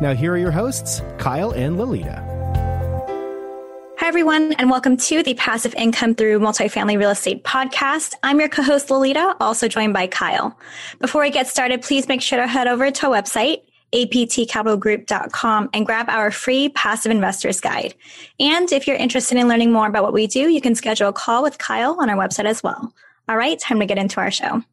Now, here are your hosts, Kyle and Lolita. Hi, everyone, and welcome to the Passive Income Through Multifamily Real Estate podcast. I'm your co host, Lolita, also joined by Kyle. Before we get started, please make sure to head over to our website, aptcapitalgroup.com, and grab our free Passive Investors Guide. And if you're interested in learning more about what we do, you can schedule a call with Kyle on our website as well. All right, time to get into our show.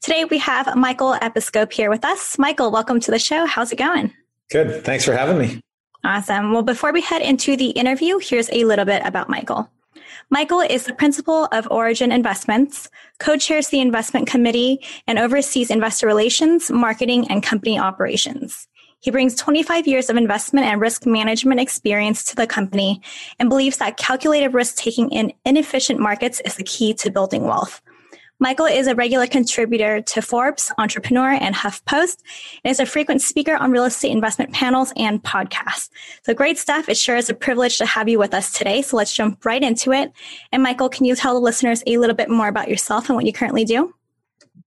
Today we have Michael Episcope here with us. Michael, welcome to the show. How's it going? Good. Thanks for having me. Awesome. Well, before we head into the interview, here's a little bit about Michael. Michael is the principal of Origin Investments, co chairs the investment committee, and oversees investor relations, marketing, and company operations. He brings 25 years of investment and risk management experience to the company and believes that calculated risk taking in inefficient markets is the key to building wealth. Michael is a regular contributor to Forbes, Entrepreneur, and HuffPost, and is a frequent speaker on real estate investment panels and podcasts. So great stuff. It sure is a privilege to have you with us today. So let's jump right into it. And Michael, can you tell the listeners a little bit more about yourself and what you currently do?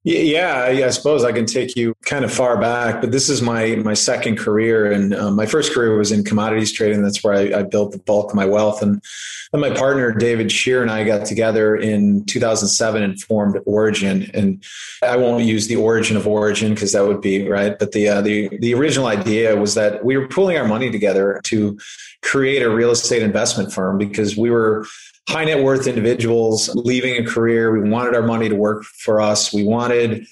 Yeah, I suppose I can take you kind of far back, but this is my my second career, and um, my first career was in commodities trading. That's where I, I, built the bulk of my wealth, and then my partner David Scherer and I got together in 2007 and formed Origin. And I won't use the origin of Origin because that would be right, but the uh, the the original idea was that we were pooling our money together to create a real estate investment firm because we were high net worth individuals leaving a career. We wanted our money to work for us. We wanted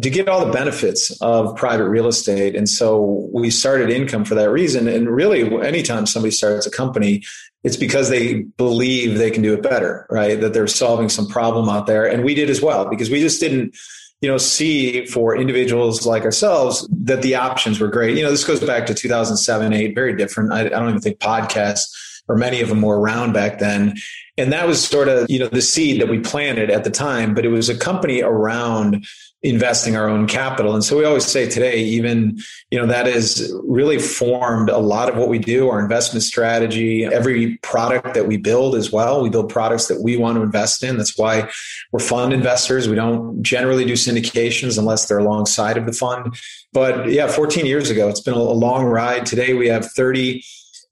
to get all the benefits of private real estate. And so we started income for that reason. And really, anytime somebody starts a company, it's because they believe they can do it better, right? That they're solving some problem out there. And we did as well, because we just didn't, you know, see for individuals like ourselves that the options were great. You know, this goes back to 2007, eight, very different. I, I don't even think podcasts or many of them were around back then. And that was sort of, you know, the seed that we planted at the time, but it was a company around investing our own capital. And so we always say today, even, you know, that has really formed a lot of what we do, our investment strategy, every product that we build as well. We build products that we want to invest in. That's why we're fund investors. We don't generally do syndications unless they're alongside of the fund. But yeah, 14 years ago, it's been a long ride. Today we have 30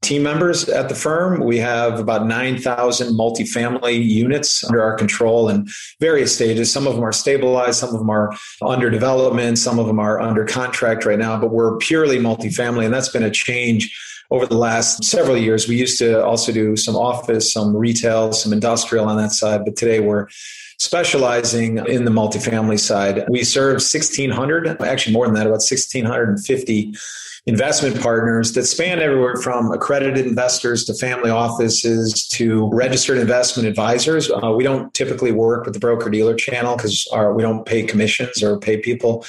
team members at the firm. We have about 9,000 multifamily units under our control in various stages. Some of them are stabilized, some of them are under development, some of them are under contract right now, but we're purely multifamily. And that's been a change over the last several years. We used to also do some office, some retail, some industrial on that side, but today we're specializing in the multifamily side. We serve 1,600, actually more than that, about 1,650 investment partners that span everywhere from accredited investors to family offices to registered investment advisors. Uh, we don't typically work with the broker dealer channel because we don't pay commissions or pay people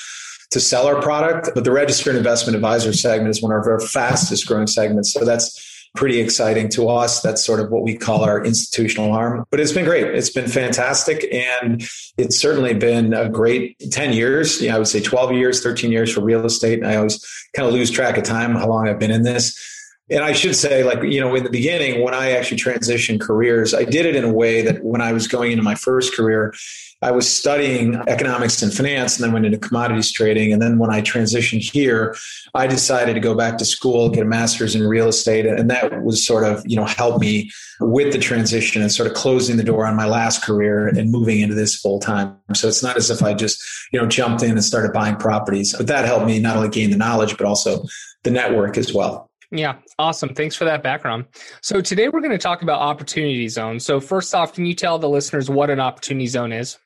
to sell our product. But the registered investment advisor segment is one of our fastest growing segments. So that's pretty exciting to us. That's sort of what we call our institutional arm. But it's been great. It's been fantastic. And it's certainly been a great 10 years. I would say 12 years, 13 years for real estate. And I always kind of lose track of time, how long I've been in this. And I should say, like, you know, in the beginning, when I actually transitioned careers, I did it in a way that when I was going into my first career, I was studying economics and finance and then went into commodities trading. And then when I transitioned here, I decided to go back to school, get a master's in real estate. And that was sort of, you know, helped me with the transition and sort of closing the door on my last career and moving into this full time. So it's not as if I just, you know, jumped in and started buying properties, but that helped me not only gain the knowledge, but also the network as well. Yeah, awesome. Thanks for that background. So today we're going to talk about opportunity zone. So first off, can you tell the listeners what an opportunity zone is?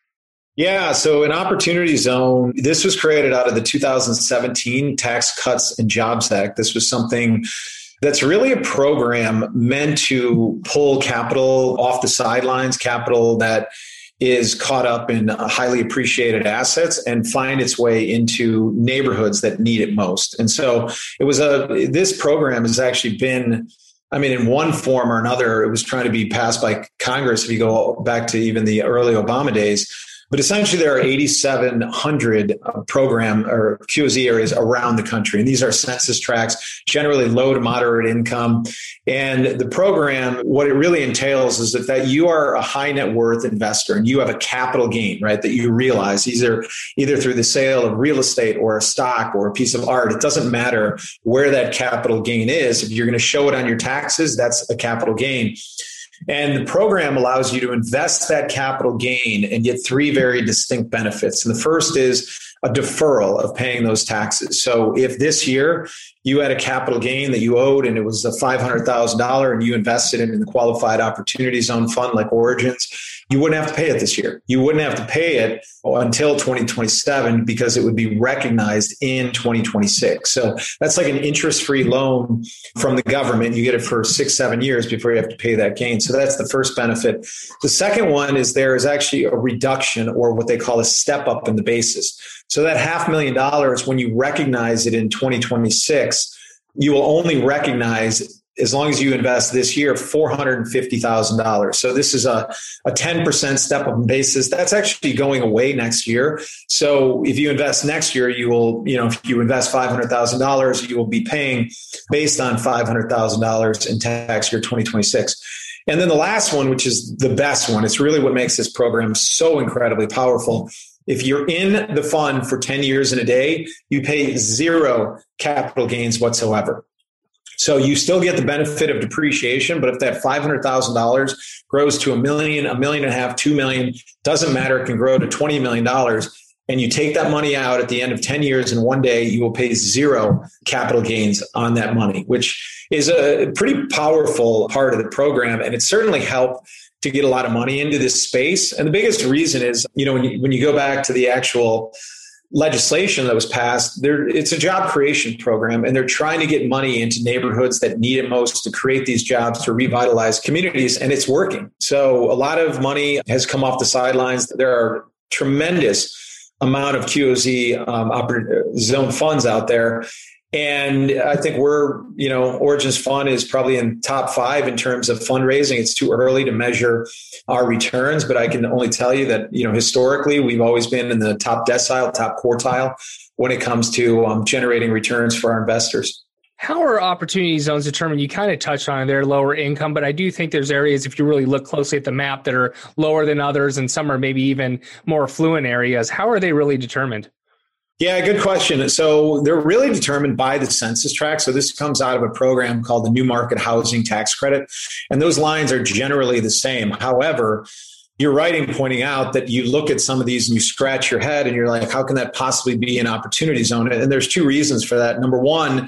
Yeah, so an opportunity zone, this was created out of the 2017 Tax Cuts and Jobs Act. This was something that's really a program meant to pull capital off the sidelines, capital that is caught up in highly appreciated assets and find its way into neighborhoods that need it most. And so it was a this program has actually been I mean, in one form or another, it was trying to be passed by Congress. If you go back to even the early Obama days, but essentially, there are 8,700 uh, program or QOZ areas around the country. And these are census tracts, generally low to moderate income. And the program, what it really entails is that, that you are a high net worth investor and you have a capital gain, right? That you realize either, either through the sale of real estate or a stock or a piece of art. It doesn't matter where that capital gain is. If you're going to show it on your taxes, that's a capital gain. And the program allows you to invest that capital gain and get three very distinct benefits. And the first is a deferral of paying those taxes. So if this year you had a capital gain that you owed and it was a $500,000 and you invested it in the qualified opportunity zone fund like Origins, you wouldn't have to pay it this year. You wouldn't have to pay it until 2027 because it would be recognized in 2026. So that's like an interest free loan from the government. You get it for six, seven years before you have to pay that gain. So that's the first benefit. The second one is there is actually a reduction or what they call a step up in the basis. So that half million dollars, when you recognize it in 2026, you will only recognize as long as you invest this year, $450,000. So this is a, a 10% step up basis. That's actually going away next year. So if you invest next year, you will, you know, if you invest $500,000, you will be paying based on $500,000 in tax year 2026. And then the last one, which is the best one, it's really what makes this program so incredibly powerful. If you're in the fund for 10 years in a day, you pay zero capital gains whatsoever. So you still get the benefit of depreciation, but if that $500,000 grows to a million, a million and a half, two million, doesn't matter, it can grow to $20 million. And you take that money out at the end of 10 years, and one day you will pay zero capital gains on that money, which is a pretty powerful part of the program. And it certainly helped to get a lot of money into this space. And the biggest reason is, you know, when you, when you go back to the actual legislation that was passed, there it's a job creation program, and they're trying to get money into neighborhoods that need it most to create these jobs to revitalize communities, and it's working. So a lot of money has come off the sidelines. There are tremendous amount of QOZ um, zone funds out there, and I think we're, you know, Origins Fund is probably in top five in terms of fundraising. It's too early to measure our returns, but I can only tell you that, you know, historically we've always been in the top decile, top quartile when it comes to um, generating returns for our investors. How are opportunity zones determined? You kind of touched on it there, lower income, but I do think there's areas, if you really look closely at the map, that are lower than others, and some are maybe even more affluent areas. How are they really determined? Yeah, good question. So they're really determined by the census tract. So this comes out of a program called the New Market Housing Tax Credit. And those lines are generally the same. However, you're right in pointing out that you look at some of these and you scratch your head and you're like, how can that possibly be an opportunity zone? And there's two reasons for that. Number one,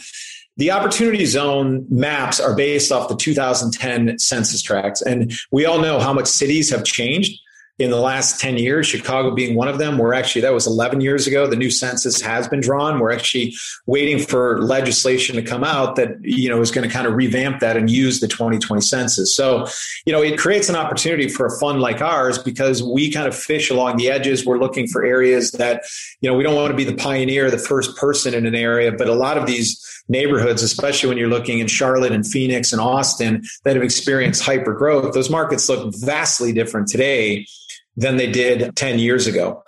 the opportunity zone maps are based off the 2010 census tracts. And we all know how much cities have changed in the last 10 years, Chicago being one of them. We're actually, that was 11 years ago. The new census has been drawn. We're actually waiting for legislation to come out that, you know, is going to kind of revamp that and use the 2020 census. So, you know, it creates an opportunity for a fund like ours because we kind of fish along the edges. We're looking for areas that, you know, we don't want to be the pioneer, the first person in an area, but a lot of these neighborhoods, especially when you're looking in Charlotte and Phoenix and Austin that have experienced hyper growth, those markets look vastly different today than they did 10 years ago.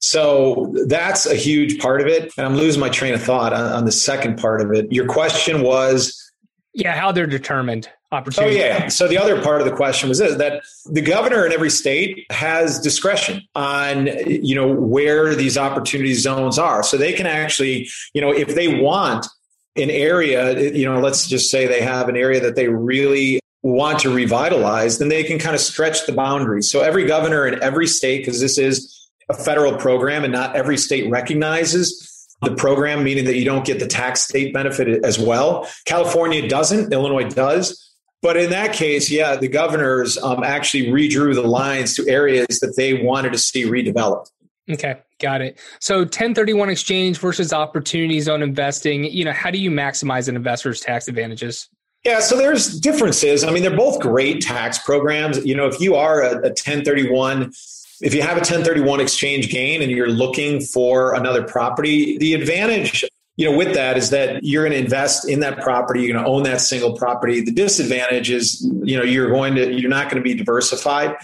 So that's a huge part of it. And I'm losing my train of thought on, on the second part of it. Your question was Yeah, how they're determined. Oh, opportunity. Oh yeah. So the other part of the question was this, that the governor in every state has discretion on you know where these opportunity zones are. So they can actually, you know, if they want an area, you know, let's just say they have an area that they really want to revitalize, then they can kind of stretch the boundaries. So every governor in every state, because this is a federal program and not every state recognizes the program, meaning that you don't get the tax state benefit as well. California doesn't, Illinois does. But in that case, yeah, the governors um, actually redrew the lines to areas that they wanted to see redeveloped. Okay, got it. So 1031 exchange versus opportunity zone investing, you know, how do you maximize an investor's tax advantages? Yeah, so there's differences. I mean, they're both great tax programs. You know, if you are a, a 1031 if you have a 1031 exchange gain and you're looking for another property, the advantage you know, with that is that you're going to invest in that property, you're going to own that single property. The disadvantage is, you know, you're going to you're not going to be diversified.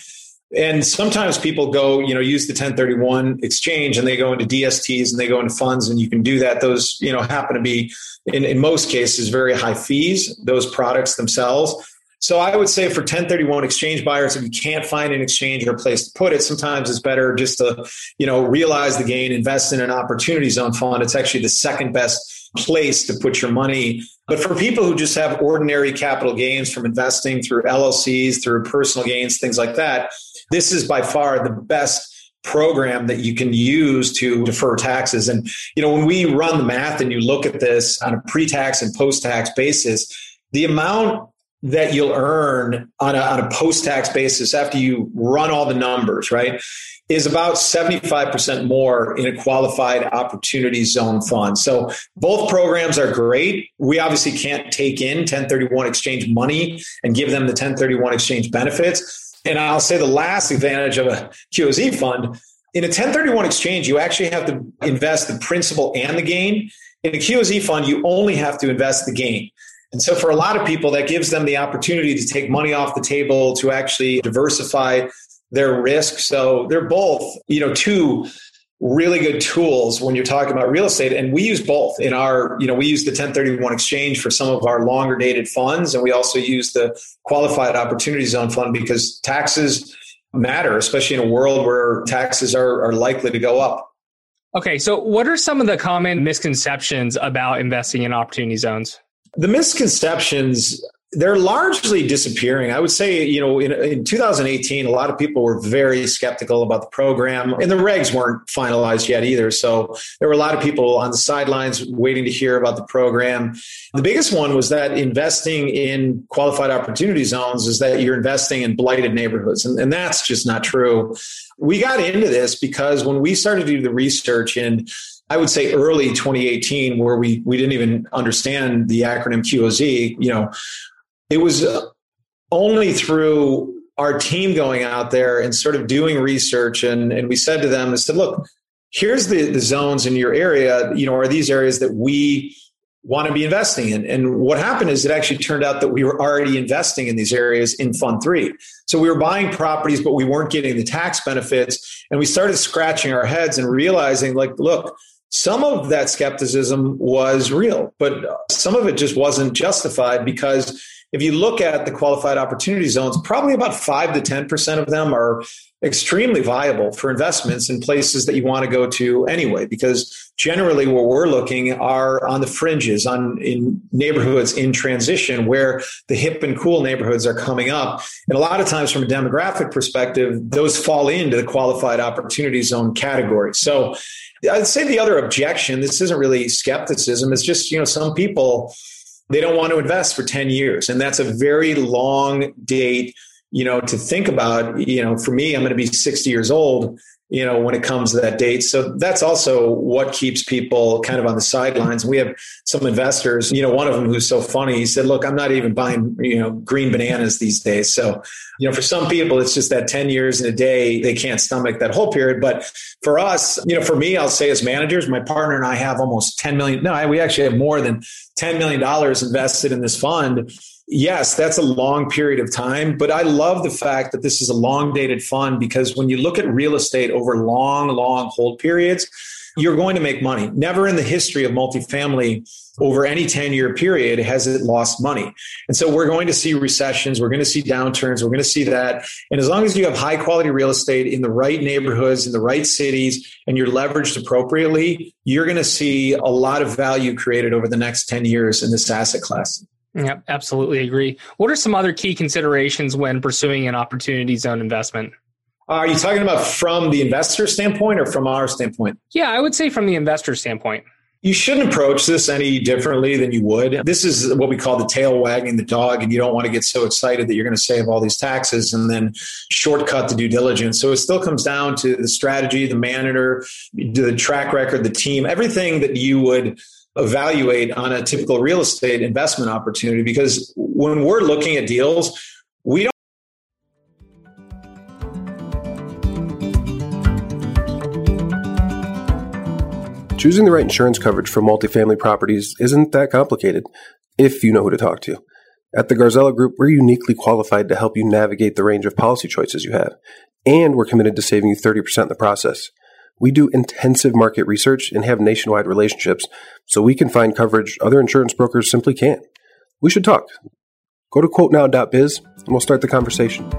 And sometimes people go, you know, use the 1031 exchange and they go into DSTs and they go into funds and you can do that. Those, you know, happen to be in, in most cases very high fees, those products themselves. So I would say for 1031 exchange buyers, if you can't find an exchange or a place to put it, sometimes it's better just to, you know, realize the gain, invest in an opportunity zone fund. It's actually the second best place to put your money. But for people who just have ordinary capital gains from investing through LLCs, through personal gains, things like that, this is by far the best program that you can use to defer taxes. And, you know, when we run the math and you look at this on a pre tax and post tax basis, the amount that you'll earn on a, on a post tax basis after you run all the numbers, right, is about 75% more in a qualified opportunity zone fund. So both programs are great. We obviously can't take in 1031 exchange money and give them the 1031 exchange benefits. And I'll say the last advantage of a QOZ fund in a 1031 exchange, you actually have to invest the principal and the gain. In a QOZ fund, you only have to invest the gain. And so for a lot of people, that gives them the opportunity to take money off the table to actually diversify their risk. So they're both, you know, two really good tools when you're talking about real estate. And we use both in our, you know, we use the 1031 exchange for some of our longer dated funds. And we also use the qualified opportunity zone fund because taxes matter, especially in a world where taxes are, are likely to go up. Okay. So what are some of the common misconceptions about investing in opportunity zones? The misconceptions they're largely disappearing. I would say, you know, in, in, 2018, a lot of people were very skeptical about the program, and the regs weren't finalized yet either. So there were a lot of people on the sidelines waiting to hear about the program. The biggest one was that investing in qualified opportunity zones is that you're investing in blighted neighborhoods, and, and that's just not true. We got into this because when we started to do the research in I would say early 2018, where we we didn't even understand the acronym QOZ. You know, it was uh, only through our team going out there and sort of doing research, and and we said to them, I said, look, here's the the zones in your area. You know, are these areas that we want to be investing in. And what happened is it actually turned out that we were already investing in these areas in Fund 3. So we were buying properties, but we weren't getting the tax benefits. And we started scratching our heads and realizing, like, look, some of that skepticism was real, but some of it just wasn't justified because if you look at the qualified opportunity zones, probably about 5 to 10% of them are extremely viable for investments in places that you want to go to anyway because generally what we're looking are on the fringes on in neighborhoods in transition where the hip and cool neighborhoods are coming up. And a lot of times from a demographic perspective those fall into the qualified opportunity zone category. So I'd say the other objection, this isn't really skepticism, it's just, you know, some people they don't want to invest for 10 years. And that's a very long date, you know, to think about. You know, for me, I'm going to be 60 years old you know, when it comes to that date. So that's also what keeps people kind of on the sidelines. We have some investors, you know, one of them who's so funny, he said, look, I'm not even buying, you know, green bananas these days. So, you know, for some people, it's just that 10 years in a day, they can't stomach that whole period. But for us, you know, for me, I'll say as managers, my partner and I have almost 10 million. No, we actually have more than $10 million invested in this fund yes, that's a long period of time. But I love the fact that this is a long dated fund because when you look at real estate over long, long hold periods, you're going to make money. Never in the history of multifamily over any 10 year period has it lost money. And so we're going to see recessions, we're going to see downturns, we're going to see that. And as long as you have high quality real estate in the right neighborhoods, in the right cities, and you're leveraged appropriately, you're going to see a lot of value created over the next 10 years in this asset class. Yep, absolutely agree. What are some other key considerations when pursuing an opportunity zone investment? Are you talking about from the investor standpoint or from our standpoint? Yeah, I would say from the investor standpoint. You shouldn't approach this any differently than you would. This is what we call the tail wagging the dog, and you don't want to get so excited that you're going to save all these taxes and then shortcut the due diligence. So it still comes down to the strategy, the manager, the track record, the team, everything that you would evaluate on a typical real estate investment opportunity because when we're looking at deals, we don't. Choosing the right insurance coverage for multifamily properties isn't that complicated if you know who to talk to. At the Garzella Group, we're uniquely qualified to help you navigate the range of policy choices you have, and we're committed to saving you 30% in the process. We do intensive market research and have nationwide relationships, so we can find coverage other insurance brokers simply can't. We should talk. Go to quotenow.biz and we'll start the conversation.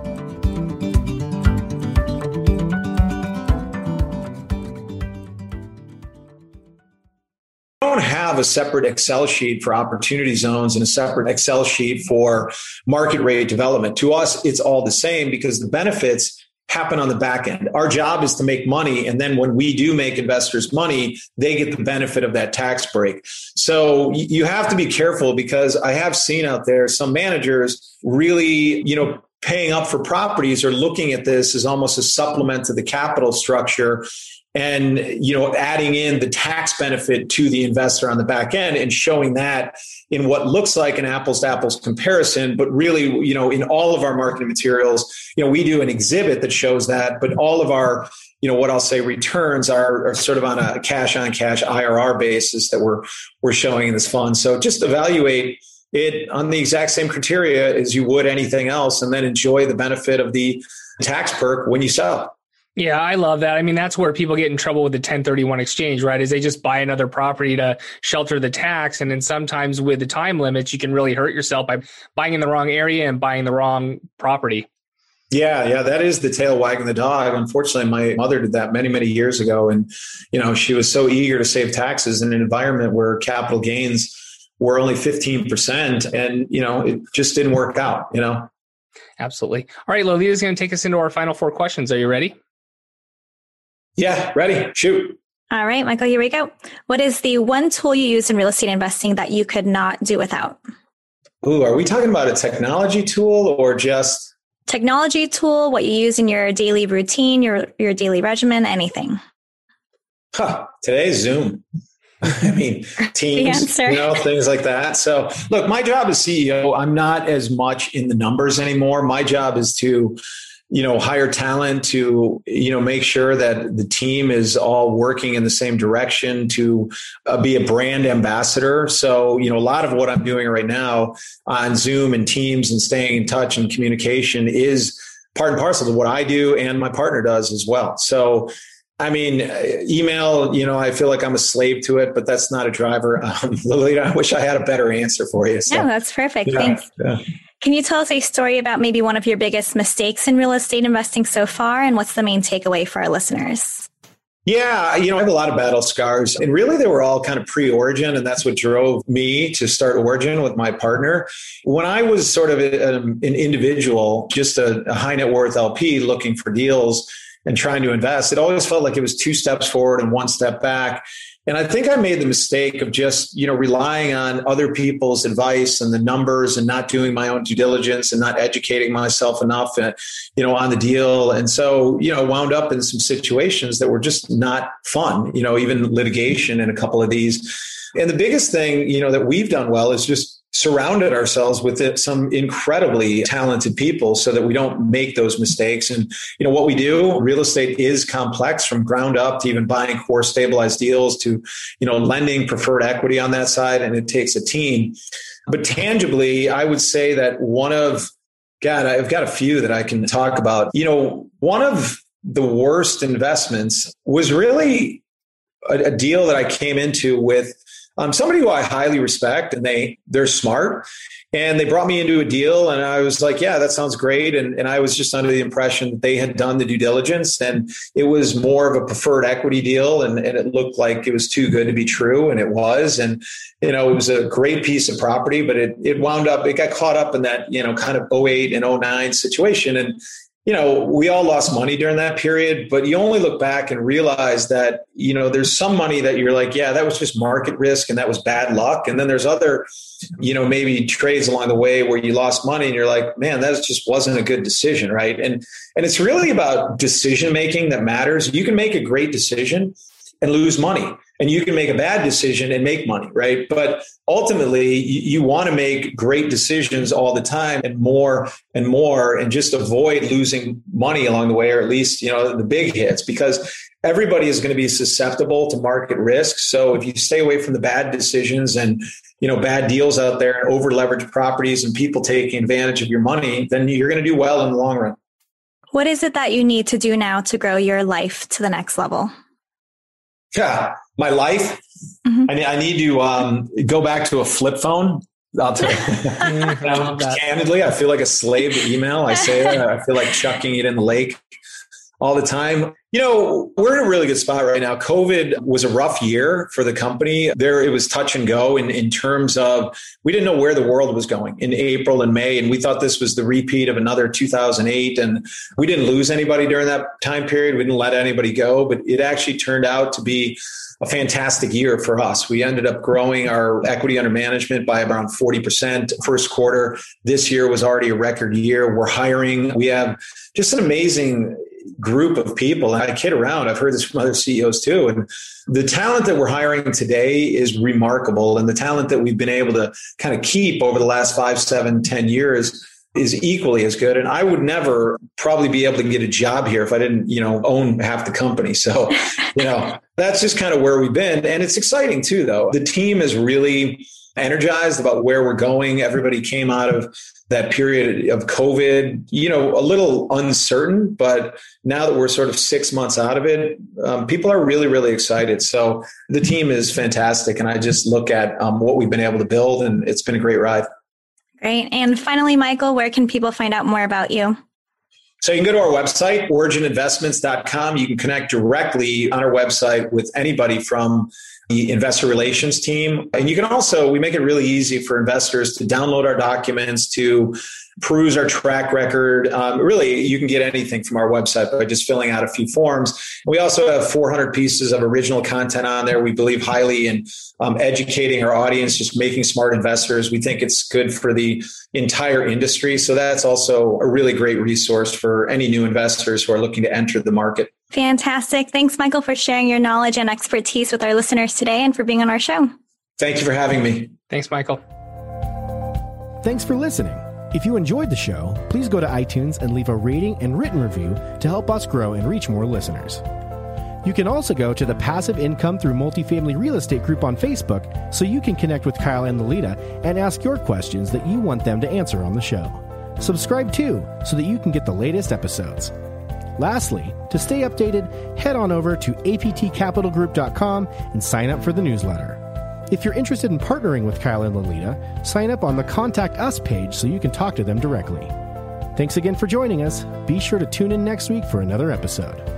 don't have a separate Excel sheet for opportunity zones and a separate Excel sheet for market rate development. To us, it's all the same because the benefits happen on the back end. Our job is to make money. And then when we do make investors money, they get the benefit of that tax break. So you have to be careful because I have seen out there some managers really, you know, paying up for properties or looking at this as almost a supplement to the capital structure and you know adding in the tax benefit to the investor on the back end and showing that in what looks like an apples to apples comparison but really you know in all of our marketing materials you know we do an exhibit that shows that but all of our you know what I'll say returns are, are sort of on a cash on cash IRR basis that we're we're showing in this fund. So just evaluate it on the exact same criteria as you would anything else and then enjoy the benefit of the tax perk when you sell yeah, I love that. I mean, that's where people get in trouble with the 1031 exchange, right? Is they just buy another property to shelter the tax. And then sometimes with the time limits, you can really hurt yourself by buying in the wrong area and buying the wrong property. Yeah, yeah, that is the tail wagging the dog. Unfortunately, my mother did that many, many years ago. And, you know, she was so eager to save taxes in an environment where capital gains were only 15%. And, you know, it just didn't work out, you know? Absolutely. All right, Lolita's going to take us into our final four questions. Are you ready? Yeah, ready. Shoot. All right, Michael, here we go. What is the one tool you use in real estate investing that you could not do without? Ooh, are we talking about a technology tool or just technology tool, what you use in your daily routine, your your daily regimen, anything? Huh. Today's Zoom. I mean, teams, you know, things like that. So, look, my job as CEO, I'm not as much in the numbers anymore. My job is to you know hire talent to you know make sure that the team is all working in the same direction to uh, be a brand ambassador so you know a lot of what i'm doing right now on zoom and teams and staying in touch and communication is part and parcel of what i do and my partner does as well so I mean, email, you know, I feel like I'm a slave to it, but that's not a driver. Um, Lolita, I wish I had a better answer for you. So, no, that's perfect. Yeah, Thanks. Yeah. Can you tell us a story about maybe one of your biggest mistakes in real estate investing so far? And what's the main takeaway for our listeners? Yeah, you know, I have a lot of battle scars, and really they were all kind of pre Origin, and that's what drove me to start Origin with my partner. When I was sort of a, an individual, just a, a high net worth LP looking for deals and trying to invest, it always felt like it was two steps forward and one step back. And I think I made the mistake of just, you know, relying on other people's advice and the numbers and not doing my own due diligence and not educating myself enough, uh, you know, on the deal. And so, you know, wound up in some situations that were just not fun, you know, even litigation in a couple of these. And the biggest thing, you know, that we've done well is just surrounded ourselves with some incredibly talented people so that we don't make those mistakes. And you know what we do real estate is complex from ground up to even buying core stabilized deals to you know lending preferred equity on that side and it takes a team. But tangibly i would say that one of god i've got a few that i can talk about. You know one of the worst investments was really a, a deal that i came into with um, somebody who I highly respect, and they they're smart, and they brought me into a deal, and I was like, yeah, that sounds great, and and I was just under the impression that they had done the due diligence, and it was more of a preferred equity deal, and and it looked like it was too good to be true, and it was, and you know it was a great piece of property, but it it wound up it got caught up in that you know kind of 08 and 09 situation, and you know, we all lost money during that period, but you only look back and realize that, you know, there's some money that you're like, yeah, that was just market risk and that was bad luck. And then there's other, you know, maybe trades along the way where you lost money and you're like, man, that just wasn't a good decision. Right. And, and it's really about decision making that matters. You can make a great decision and lose money and you can make a bad decision and make money, right? But ultimately, you, you want to make great decisions all the time and more and more and just avoid losing money along the way, or at least, you know, the big hits because everybody is going to be susceptible to market risk. So if you stay away from the bad decisions and you know bad deals out there, and over leveraged properties, and people taking advantage of your money, then you're going to do well in the long run. What is it that you need to do now to grow your life to the next level? Yeah, my life. Mm-hmm. I, need, I, need to um, go back to a flip phone. I'll tell you. candidly, I feel like a slave to email. I say that. I feel like chucking it in the lake all the time. You know, we're in a really good spot right now. COVID was a rough year for the company. There, it was touch and go in, in terms of we didn't know where the world was going in April and May. And we thought this was the repeat of another 2008. And we didn't lose anybody during that time period. We didn't let anybody go, but it actually turned out to be a fantastic year for us. We ended up growing our equity under management by around 40% first quarter. This year was already a record year. We're hiring. We have just an amazing group of people. I kid around. I've heard this from other CEOs too. And the talent that we're hiring today is remarkable. And the talent that we've been able to kind of keep over the last five, seven, ten years is equally as good. And I would never probably be able to get a job here if I didn't, you know, own half the company. So, you know, that's just kind of where we've been. And it's exciting too, though. The team is really energized about where we're going. Everybody came out of that period of COVID, you know, a little uncertain, but now that we're sort of six months out of it, um, people are really, really excited. So the team is fantastic. And I just look at um, what we've been able to build, and it's been a great ride. Great. And finally, Michael, where can people find out more about you? So you can go to our website, origininvestments.com. You can connect directly on our website with anybody from the investor relations team. And you can also, we make it really easy for investors to download our documents, to peruse our track record. Um, really, you can get anything from our website by just filling out a few forms. We also have 400 pieces of original content on there. We believe highly in um, educating our audience, just making smart investors. We think it's good for the entire industry. So that's also a really great resource for any new investors who are looking to enter the market. Fantastic. Thanks, Michael, for sharing your knowledge and expertise with our listeners today and for being on our show. Thank you for having me. Thanks, Michael. Thanks for listening. If you enjoyed the show, please go to iTunes and leave a rating and written review to help us grow and reach more listeners. You can also go to the Passive Income Through Multifamily Real Estate group on Facebook so you can connect with Kyle and Lolita and ask your questions that you want them to answer on the show. Subscribe too so that you can get the latest episodes. Lastly, to stay updated, head on over to aptcapitalgroup.com and sign up for the newsletter. If you're interested in partnering with Kyle and Lolita, sign up on the Contact Us page so you can talk to them directly. Thanks again for joining us. Be sure to tune in next week for another episode.